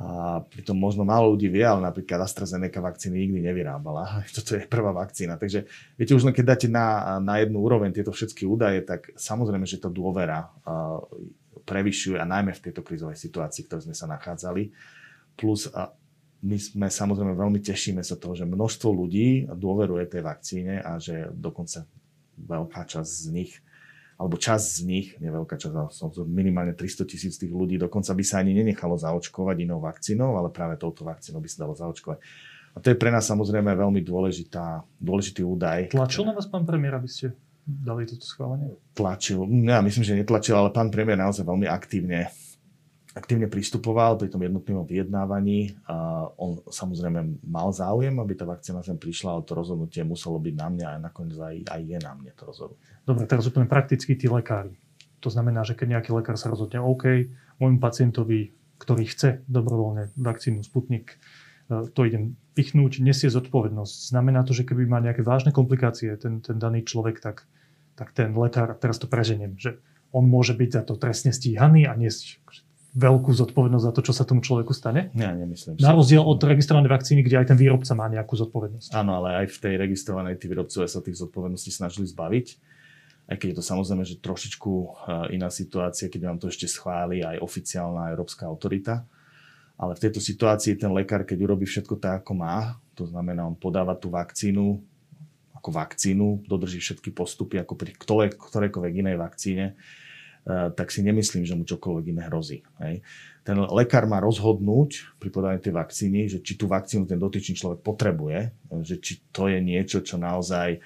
A pritom možno málo ľudí vie, ale napríklad AstraZeneca vakcíny nikdy nevyrábala. Toto je prvá vakcína. Takže viete, už len keď dáte na, na jednu úroveň tieto všetky údaje, tak samozrejme, že to dôvera uh, prevyšuje a najmä v tejto krízovej situácii, v ktorej sme sa nachádzali. Plus uh, my sme samozrejme veľmi tešíme sa toho, že množstvo ľudí dôveruje tej vakcíne a že dokonca veľká časť z nich, alebo časť z nich, nie veľká časť, minimálne 300 tisíc tých ľudí, dokonca by sa ani nenechalo zaočkovať inou vakcínou, ale práve touto vakcínou by sa dalo zaočkovať. A to je pre nás samozrejme veľmi dôležitá, dôležitý údaj. Tlačil na vás pán premiér, aby ste dali toto schválenie? Tlačil. Ja myslím, že netlačil, ale pán premiér naozaj veľmi aktívne aktívne pristupoval pri tom jednotlivom vyjednávaní. A on samozrejme mal záujem, aby tá vakcína sem prišla, ale to rozhodnutie muselo byť na mňa a nakoniec aj, aj je na mne to rozhodnutie. Dobre, teraz úplne prakticky tí lekári. To znamená, že keď nejaký lekár sa rozhodne OK, môjmu pacientovi, ktorý chce dobrovoľne vakcínu Sputnik, e, to idem pichnúť, nesie zodpovednosť. Znamená to, že keby má nejaké vážne komplikácie ten, ten daný človek, tak, tak ten lekár, teraz to preženiem, že on môže byť za to trestne stíhaný a niesť veľkú zodpovednosť za to, čo sa tomu človeku stane? Ja nemyslím. Na rozdiel od registrovanej vakcíny, kde aj ten výrobca má nejakú zodpovednosť. Áno, ale aj v tej registrovanej tí výrobcovia sa tých zodpovedností snažili zbaviť. Aj keď je to samozrejme, že trošičku eh, iná situácia, keď vám to ešte schváli aj oficiálna európska autorita. Ale v tejto situácii ten lekár, keď urobí všetko tak, ako má, to znamená, on podáva tú vakcínu ako vakcínu, dodrží všetky postupy ako pri ktorejkoľvek inej vakcíne, tak si nemyslím, že mu čokoľvek iné hrozí. Hej. Ten lekár má rozhodnúť pri podaní tej vakcíny, že či tú vakcínu ten dotyčný človek potrebuje, že či to je niečo, čo naozaj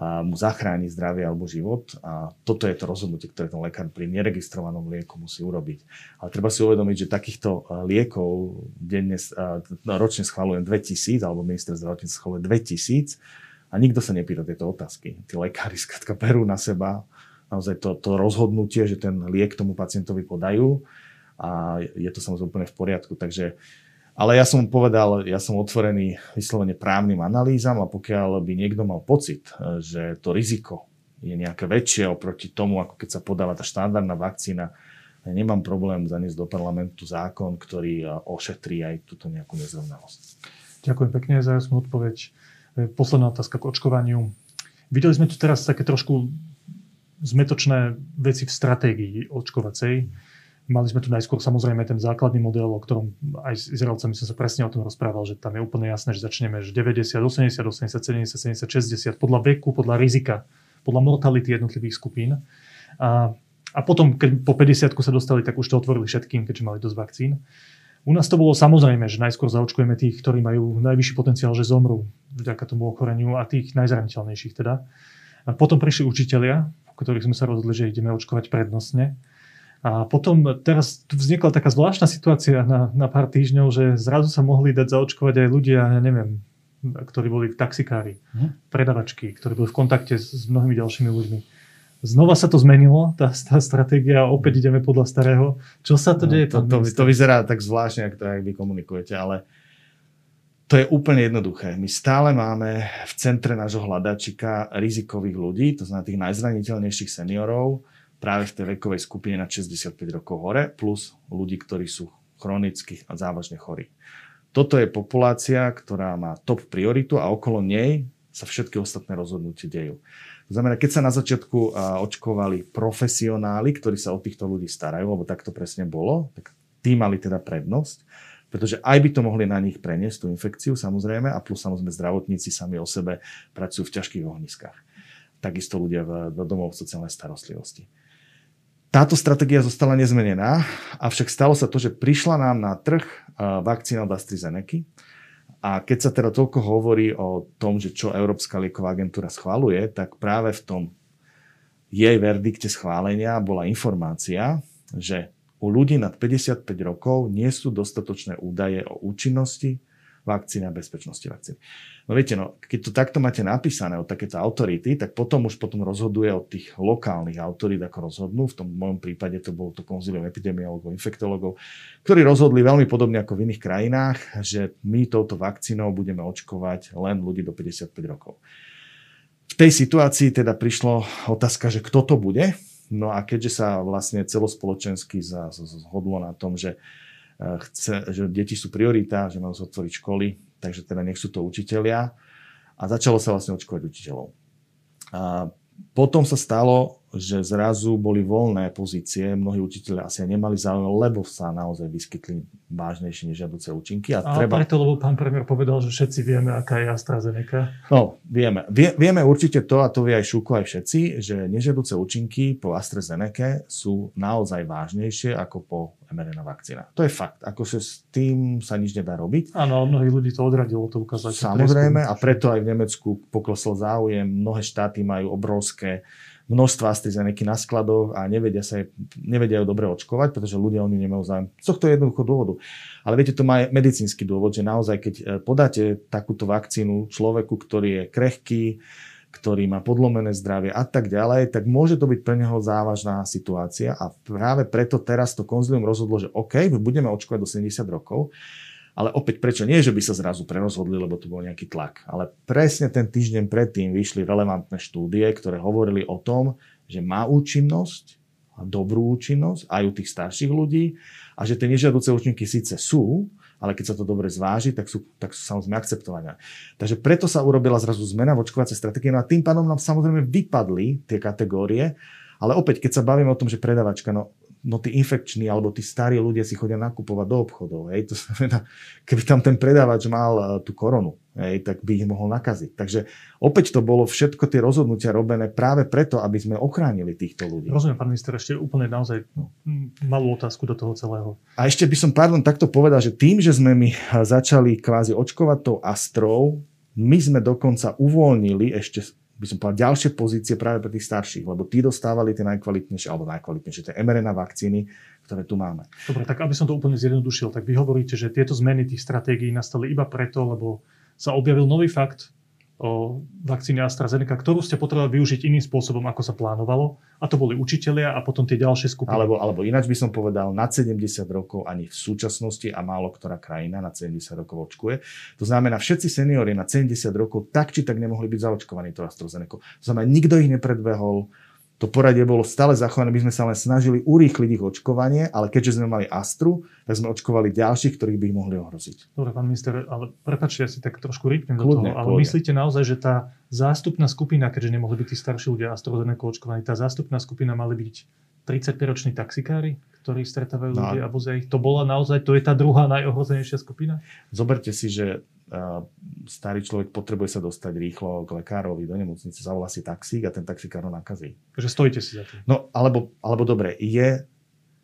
mu zachráni zdravie alebo život. A toto je to rozhodnutie, ktoré ten lekár pri neregistrovanom lieku musí urobiť. Ale treba si uvedomiť, že takýchto eh, liekov denne, eh, no, ročne schválujem 2000, alebo minister zdravotníctva schváluje 2000 a nikto sa nepýta tieto otázky. Tí lekári skrátka berú na seba naozaj to, to rozhodnutie, že ten liek tomu pacientovi podajú a je to samozrejme úplne v poriadku. Takže, ale ja som povedal, ja som otvorený vyslovene právnym analýzam a pokiaľ by niekto mal pocit, že to riziko je nejaké väčšie oproti tomu, ako keď sa podáva tá štandardná vakcína, nemám problém zaniesť do parlamentu zákon, ktorý ošetrí aj túto nejakú nezrovnalosť. Ďakujem pekne za jasnú odpoveď. Posledná otázka k očkovaniu. Videli sme tu teraz také trošku zmetočné veci v stratégii očkovacej. Mali sme tu najskôr samozrejme ten základný model, o ktorom aj s Izraelcami som sa presne o tom rozprával, že tam je úplne jasné, že začneme že 90, 80, 80, 70, 70, 60 podľa veku, podľa rizika, podľa mortality jednotlivých skupín. A, a potom, keď po 50 sa dostali, tak už to otvorili všetkým, keďže mali dosť vakcín. U nás to bolo samozrejme, že najskôr zaočkujeme tých, ktorí majú najvyšší potenciál, že zomrú vďaka tomu ochoreniu a tých najzraniteľnejších teda. A potom prišli učitelia, ktorých sme sa rozhodli, že ideme očkovať prednostne. A potom teraz tu vznikla taká zvláštna situácia na, na pár týždňov, že zrazu sa mohli dať zaočkovať aj ľudia, ja neviem, ktorí boli v taxikári, hm? predavačky, ktorí boli v kontakte s, s mnohými ďalšími ľuďmi. Znova sa to zmenilo, tá, tá stratégia, opäť ideme podľa starého. Čo sa to no, deje? To, to, to vyzerá tak zvláštne, ako to aj vy komunikujete, ale to je úplne jednoduché. My stále máme v centre nášho hľadačika rizikových ľudí, to znamená tých najzraniteľnejších seniorov, práve v tej vekovej skupine na 65 rokov hore, plus ľudí, ktorí sú chronicky a závažne chorí. Toto je populácia, ktorá má top prioritu a okolo nej sa všetky ostatné rozhodnutie dejú. To znamená, keď sa na začiatku očkovali profesionáli, ktorí sa o týchto ľudí starajú, lebo tak to presne bolo, tak tí mali teda prednosť, pretože aj by to mohli na nich preniesť, tú infekciu samozrejme, a plus samozrejme zdravotníci sami o sebe pracujú v ťažkých ohniskách. Takisto ľudia v, v domov sociálnej starostlivosti. Táto stratégia zostala nezmenená, avšak stalo sa to, že prišla nám na trh vakcína od AstraZeneca. A keď sa teda toľko hovorí o tom, že čo Európska lieková agentúra schvaluje, tak práve v tom jej verdikte schválenia bola informácia, že u ľudí nad 55 rokov nie sú dostatočné údaje o účinnosti, vakcíny a bezpečnosti vakcíny. No viete, no, keď to takto máte napísané od takéto autority, tak potom už potom rozhoduje od tých lokálnych autorít, ako rozhodnú. V tom mojom prípade to bolo to konzilium epidemiologov, infektologov, ktorí rozhodli veľmi podobne ako v iných krajinách, že my touto vakcínou budeme očkovať len ľudí do 55 rokov. V tej situácii teda prišlo otázka, že kto to bude. No a keďže sa vlastne celospoločensky zhodlo na tom, že chce, že deti sú priorita, že majú otvoriť školy, takže teda nech sú to učitelia. A začalo sa vlastne očkovať učiteľov. A potom sa stalo, že zrazu boli voľné pozície, mnohí učiteľi asi nemali záujem, lebo sa naozaj vyskytli vážnejšie nežiaduce účinky. A, a treba... preto, lebo pán premiér povedal, že všetci vieme, aká je AstraZeneca. No, vieme. Vie, vieme určite to, a to vie aj Šuko, aj všetci, že nežiaduce účinky po AstraZeneca sú naozaj vážnejšie ako po mRNA vakcína. To je fakt. Ako sa s tým sa nič nedá robiť. Áno, mnohí ľudí to odradilo to ukázať. Samozrejme, a preto aj v Nemecku poklesol záujem. Mnohé štáty majú obrovské množstva AstraZeneca na skladoch a nevedia, sa je, nevedia ju dobre očkovať, pretože ľudia o ňu nemajú záujem. Z tohto jednoducho dôvodu. Ale viete, to má aj medicínsky dôvod, že naozaj, keď e, podáte takúto vakcínu človeku, ktorý je krehký, ktorý má podlomené zdravie a tak ďalej, tak môže to byť pre neho závažná situácia a práve preto teraz to konzilium rozhodlo, že OK, budeme očkovať do 70 rokov, ale opäť prečo? Nie, že by sa zrazu prerozhodli, lebo tu bol nejaký tlak. Ale presne ten týždeň predtým vyšli relevantné štúdie, ktoré hovorili o tom, že má účinnosť, a dobrú účinnosť aj u tých starších ľudí a že tie nežiaduce účinky síce sú, ale keď sa to dobre zváži, tak sú, tak sú samozrejme akceptované. Takže preto sa urobila zrazu zmena v očkovacej stratégie. No a tým pádom nám samozrejme vypadli tie kategórie, ale opäť, keď sa bavíme o tom, že predavačka, no no tí infekční alebo tí starí ľudia si chodia nakupovať do obchodov. Hej. To znamená, keby tam ten predávač mal uh, tú koronu, hej, tak by ich mohol nakaziť. Takže opäť to bolo všetko tie rozhodnutia robené práve preto, aby sme ochránili týchto ľudí. Rozumiem, pán minister, ešte úplne naozaj malú otázku do toho celého. A ešte by som, pardon, takto povedal, že tým, že sme my začali kvázi očkovať tou astrou, my sme dokonca uvoľnili ešte by som povedal, ďalšie pozície práve pre tých starších, lebo tí dostávali tie najkvalitnejšie, alebo najkvalitnejšie, tie mRNA vakcíny, ktoré tu máme. Dobre, tak aby som to úplne zjednodušil, tak vy hovoríte, že tieto zmeny tých stratégií nastali iba preto, lebo sa objavil nový fakt, o vakcíne AstraZeneca, ktorú ste potrebovali využiť iným spôsobom, ako sa plánovalo. A to boli učitelia a potom tie ďalšie skupiny. Alebo, alebo ináč by som povedal, nad 70 rokov ani v súčasnosti a málo ktorá krajina nad 70 rokov očkuje. To znamená, všetci seniori na 70 rokov tak či tak nemohli byť zaočkovaní to AstraZeneca. To znamená, nikto ich nepredbehol, to poradie bolo stále zachované, my sme sa len snažili urýchliť ich očkovanie, ale keďže sme mali Astru, tak sme očkovali ďalších, ktorých by ich mohli ohroziť. Dobre, pán minister, ale prepačte, ja si tak trošku rýpnem do toho, ale kľudne. myslíte naozaj, že tá zástupná skupina, keďže nemohli byť tí starší ľudia AstraZeneca očkovaní, tá zástupná skupina mali byť 35-roční taxikári, ktorí stretávajú no. ľudia a vozia ich. To bola naozaj, to je tá druhá najohrozenejšia skupina? Zoberte si, že starý človek potrebuje sa dostať rýchlo k lekárovi do nemocnice, zavolá si taxík a ten taxikár ho nakazí. Takže stojíte si za to. No, alebo, alebo dobre, je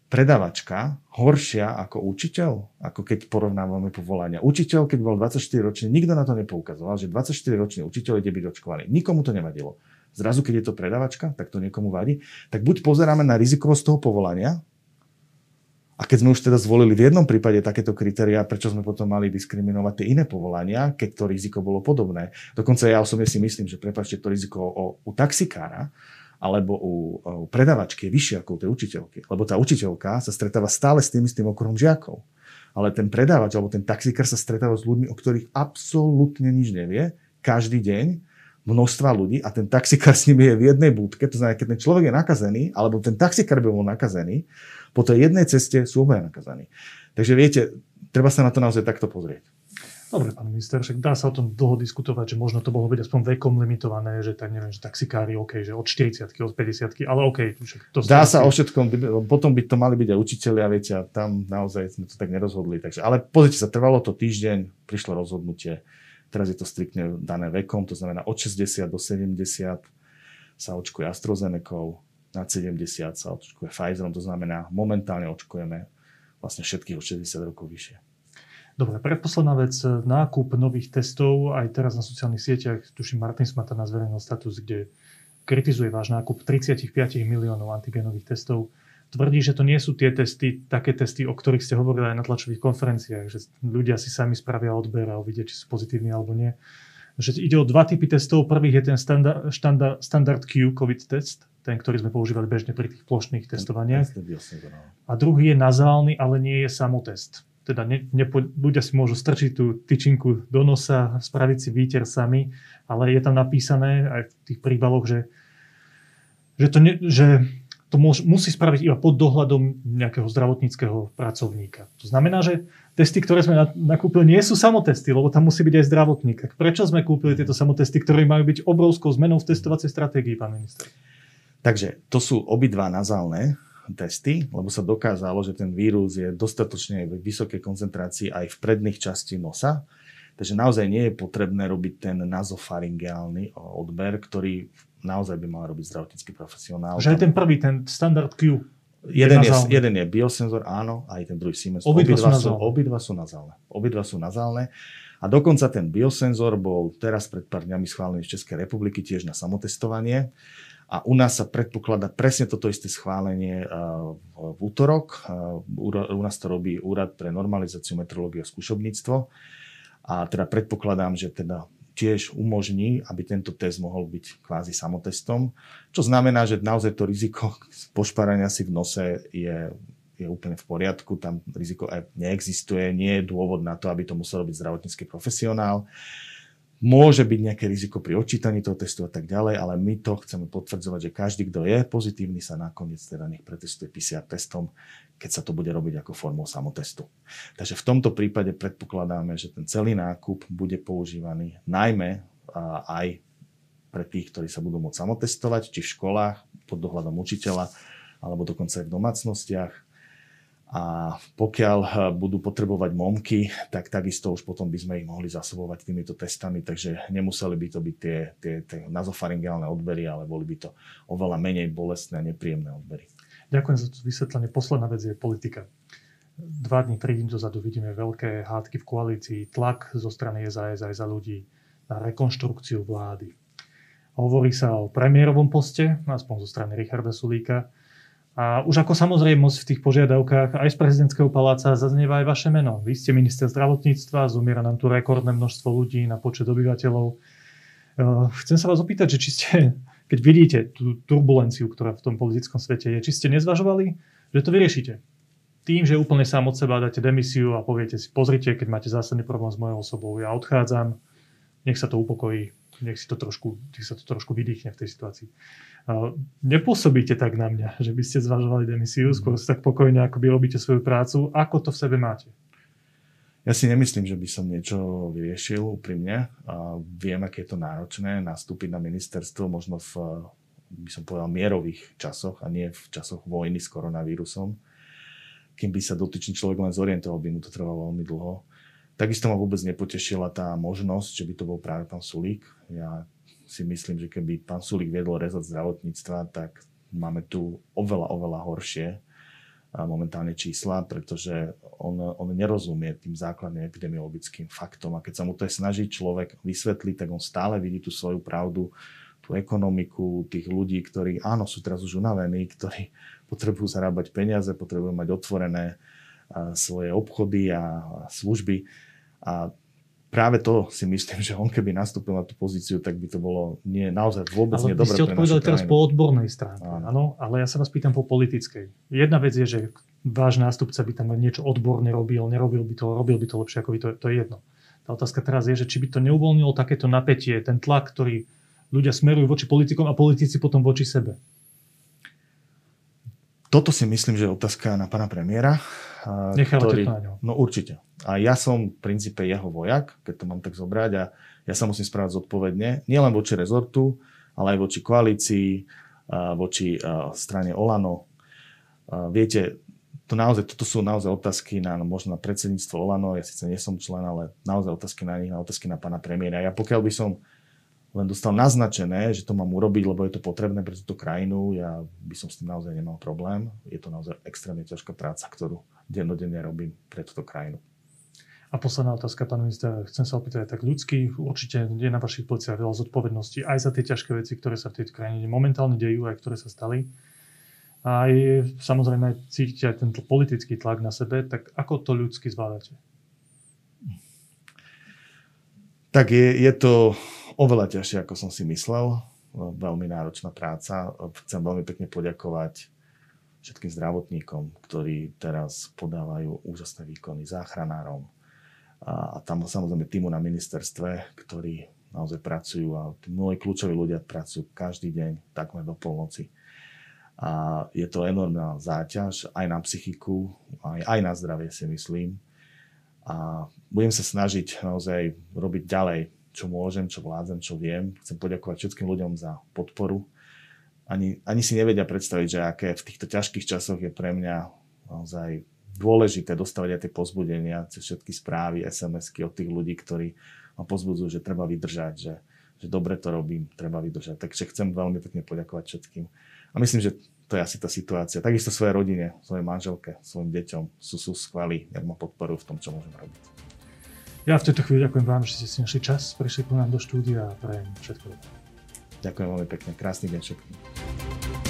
predavačka horšia ako učiteľ, ako keď porovnávame povolania. Učiteľ, keď bol 24 ročný, nikto na to nepoukazoval, že 24 ročný učiteľ ide byť očkovaný. Nikomu to nevadilo. Zrazu, keď je to predavačka, tak to niekomu vadí. Tak buď pozeráme na rizikovosť toho povolania, a keď sme už teda zvolili v jednom prípade takéto kritériá, prečo sme potom mali diskriminovať tie iné povolania, keď to riziko bolo podobné. Dokonca ja osobne si myslím, že prepačte to riziko o, u taxikára alebo u, u predavačky je vyššie ako u tej učiteľky. Lebo tá učiteľka sa stretáva stále s tým istým okruhom žiakov. Ale ten predávač alebo ten taxikár sa stretáva s ľuďmi, o ktorých absolútne nič nevie, každý deň množstva ľudí a ten taxikár s nimi je v jednej budke, to znamená, keď ten človek je nakazený, alebo ten taxikár by bol nakazený, po tej jednej ceste sú obaja nakazaní. Takže viete, treba sa na to naozaj takto pozrieť. Dobre, pán minister, však dá sa o tom dlho diskutovať, že možno to bolo byť aspoň vekom limitované, že tak neviem, že taxikári, OK, že od 40 od 50 ale OK. To dá sa o všetkom, potom by to mali byť aj učiteľi a viete, a tam naozaj sme to tak nerozhodli. Takže, ale pozrite sa, trvalo to týždeň, prišlo rozhodnutie, teraz je to striktne dané vekom, to znamená od 60 do 70 sa očkuje AstraZeneca, nad 70 sa očkuje Pfizerom, to znamená momentálne očkujeme vlastne všetkých od 60 rokov vyššie. Dobre, predposledná vec, nákup nových testov, aj teraz na sociálnych sieťach, tuším Martin Smata na zverejnil status, kde kritizuje váš nákup 35 miliónov antigenových testov. Tvrdí, že to nie sú tie testy, také testy, o ktorých ste hovorili aj na tlačových konferenciách, že ľudia si sami spravia odber a uvidia, či sú pozitívni alebo nie. Že ide o dva typy testov. Prvý je ten standard, standard, standard Q COVID test, ten, ktorý sme používali bežne pri tých plošných testovaniach. A druhý je nazálny, ale nie je samotest teda ne, nepo, ľudia si môžu strčiť tú tyčinku do nosa, spraviť si výter sami, ale je tam napísané aj v tých príbaloch, že, že, to, ne, že to môž, musí spraviť iba pod dohľadom nejakého zdravotníckého pracovníka. To znamená, že testy, ktoré sme nakúpili, nie sú samotesty, lebo tam musí byť aj zdravotník. Prečo sme kúpili tieto samotesty, ktoré majú byť obrovskou zmenou v testovacej stratégii, pán minister? Takže to sú obidva nazálne testy, lebo sa dokázalo, že ten vírus je dostatočne v vysokej koncentrácii aj v predných časti nosa. Takže naozaj nie je potrebné robiť ten nazofaringeálny odber, ktorý naozaj by mal robiť zdravotnícky profesionál. Že aj ten prvý, ten standard Q. Jeden je, jeden je biosenzor, áno, aj ten druhý Siemens. Obidva, obidva, sú, obidva sú nazálne. Obidva sú nazálne. A dokonca ten biosenzor bol teraz pred pár dňami schválený v Českej republiky tiež na samotestovanie. A u nás sa predpokladá presne toto isté schválenie v útorok. U nás to robí Úrad pre normalizáciu metrológie a skúšobníctvo. A teda predpokladám, že teda tiež umožní, aby tento test mohol byť kvázi samotestom, čo znamená, že naozaj to riziko pošparania si v nose je, je úplne v poriadku, tam riziko neexistuje, nie je dôvod na to, aby to musel robiť zdravotnícky profesionál. Môže byť nejaké riziko pri odčítaní toho testu a tak ďalej, ale my to chceme potvrdzovať, že každý, kto je pozitívny, sa nakoniec teda nech pretestuje PCR testom, keď sa to bude robiť ako formou samotestu. Takže v tomto prípade predpokladáme, že ten celý nákup bude používaný najmä aj pre tých, ktorí sa budú môcť samotestovať, či v školách, pod dohľadom učiteľa, alebo dokonca aj v domácnostiach a pokiaľ eh, budú potrebovať momky, tak takisto už potom by sme ich mohli zasobovať týmito testami, takže nemuseli by to byť tie, tie, tie nazofaringeálne odbery, ale boli by to oveľa menej bolestné a nepríjemné odbery. Ďakujem za to vysvetlenie. Posledná vec je politika. Dva dní, tri dní dozadu vidíme veľké hádky v koalícii, tlak zo strany SAS aj za ľudí na rekonštrukciu vlády. Hovorí sa o premiérovom poste, aspoň zo strany Richarda Sulíka, a už ako samozrejmosť v tých požiadavkách aj z prezidentského paláca zaznieva aj vaše meno. Vy ste minister zdravotníctva, zomiera nám tu rekordné množstvo ľudí na počet obyvateľov. Eh, chcem sa vás opýtať, že či ste, keď vidíte tú turbulenciu, ktorá v tom politickom svete je, či ste nezvažovali, že to vyriešite. Tým, že úplne sám od seba dáte demisiu a poviete si, pozrite, keď máte zásadný problém s mojou osobou, ja odchádzam, nech sa to upokojí, nech, si to trošku, nech sa to trošku vydýchne v tej situácii nepôsobíte tak na mňa, že by ste zvažovali demisiu, skôr si tak pokojne by robíte svoju prácu. Ako to v sebe máte? Ja si nemyslím, že by som niečo vyriešil úprimne. Viem, aké je to náročné nastúpiť na ministerstvo, možno v, by som povedal, mierových časoch a nie v časoch vojny s koronavírusom. Kým by sa dotyčný človek len zorientoval, by mu to trvalo veľmi dlho. Takisto ma vôbec nepotešila tá možnosť, že by to bol práve pán Sulík. Ja si myslím, že keby pán Sulík viedol rezort zdravotníctva, tak máme tu oveľa, oveľa horšie momentálne čísla, pretože on, on nerozumie tým základným epidemiologickým faktom a keď sa mu to je snaží človek vysvetliť, tak on stále vidí tú svoju pravdu, tú ekonomiku, tých ľudí, ktorí áno, sú teraz už unavení, ktorí potrebujú zarábať peniaze, potrebujú mať otvorené svoje obchody a služby. A práve to si myslím, že on keby nastúpil na tú pozíciu, tak by to bolo nie, naozaj vôbec ale nie dobre ste odpovedali teraz po odbornej stránke, áno. ale ja sa vás pýtam po politickej. Jedna vec je, že váš nástupca by tam niečo odborne robil, nerobil by to, robil by to lepšie ako vy, to, to je jedno. Tá otázka teraz je, že či by to neuvoľnilo takéto napätie, ten tlak, ktorý ľudia smerujú voči politikom a politici potom voči sebe. Toto si myslím, že je otázka na pána premiéra. Nechávate ktorý, to na ňo. No určite. A ja som v princípe jeho vojak, keď to mám tak zobrať a ja sa musím správať zodpovedne, nielen voči rezortu, ale aj voči koalícii, voči strane Olano. Viete, to naozaj, toto sú naozaj otázky na možno na predsedníctvo Olano, ja síce nie som člen, ale naozaj otázky na nich, na otázky na pána premiéra. Ja pokiaľ by som len dostal naznačené, že to mám urobiť, lebo je to potrebné pre túto krajinu, ja by som s tým naozaj nemal problém. Je to naozaj extrémne ťažká práca, ktorú dennodenne robím pre túto krajinu. A posledná otázka, pán minister, chcem sa opýtať tak ľudský, určite je na vašich pleciach veľa zodpovedností aj za tie ťažké veci, ktoré sa v tejto krajine momentálne dejú, aj ktoré sa stali. A je, samozrejme cítite aj ten politický tlak na sebe, tak ako to ľudsky zvládate? Tak je, je to oveľa ťažšie, ako som si myslel. Veľmi náročná práca. Chcem veľmi pekne poďakovať všetkým zdravotníkom, ktorí teraz podávajú úžasné výkony, záchranárom, a, a tam samozrejme týmu na ministerstve, ktorí naozaj pracujú a tí moji kľúčoví ľudia pracujú každý deň, takmer do polnoci. A je to enormná záťaž aj na psychiku, aj, aj na zdravie si myslím. A budem sa snažiť naozaj robiť ďalej, čo môžem, čo vládzem, čo viem. Chcem poďakovať všetkým ľuďom za podporu. Ani, ani si nevedia predstaviť, že aké v týchto ťažkých časoch je pre mňa naozaj dôležité dostávať aj tie pozbudenia cez všetky správy, SMS-ky od tých ľudí, ktorí ma pozbudzujú, že treba vydržať, že, že dobre to robím, treba vydržať. Takže chcem veľmi pekne poďakovať všetkým. A myslím, že to je asi tá situácia. Takisto svojej rodine, svojej manželke, svojim deťom sú, sú skvelí, jak ma podporujú v tom, čo môžem robiť. Ja v tejto chvíli ďakujem vám, že ste si našli čas, prišli k nám do štúdia a prajem všetko dobré. Ďakujem veľmi pekne. Krásny deň všetkým.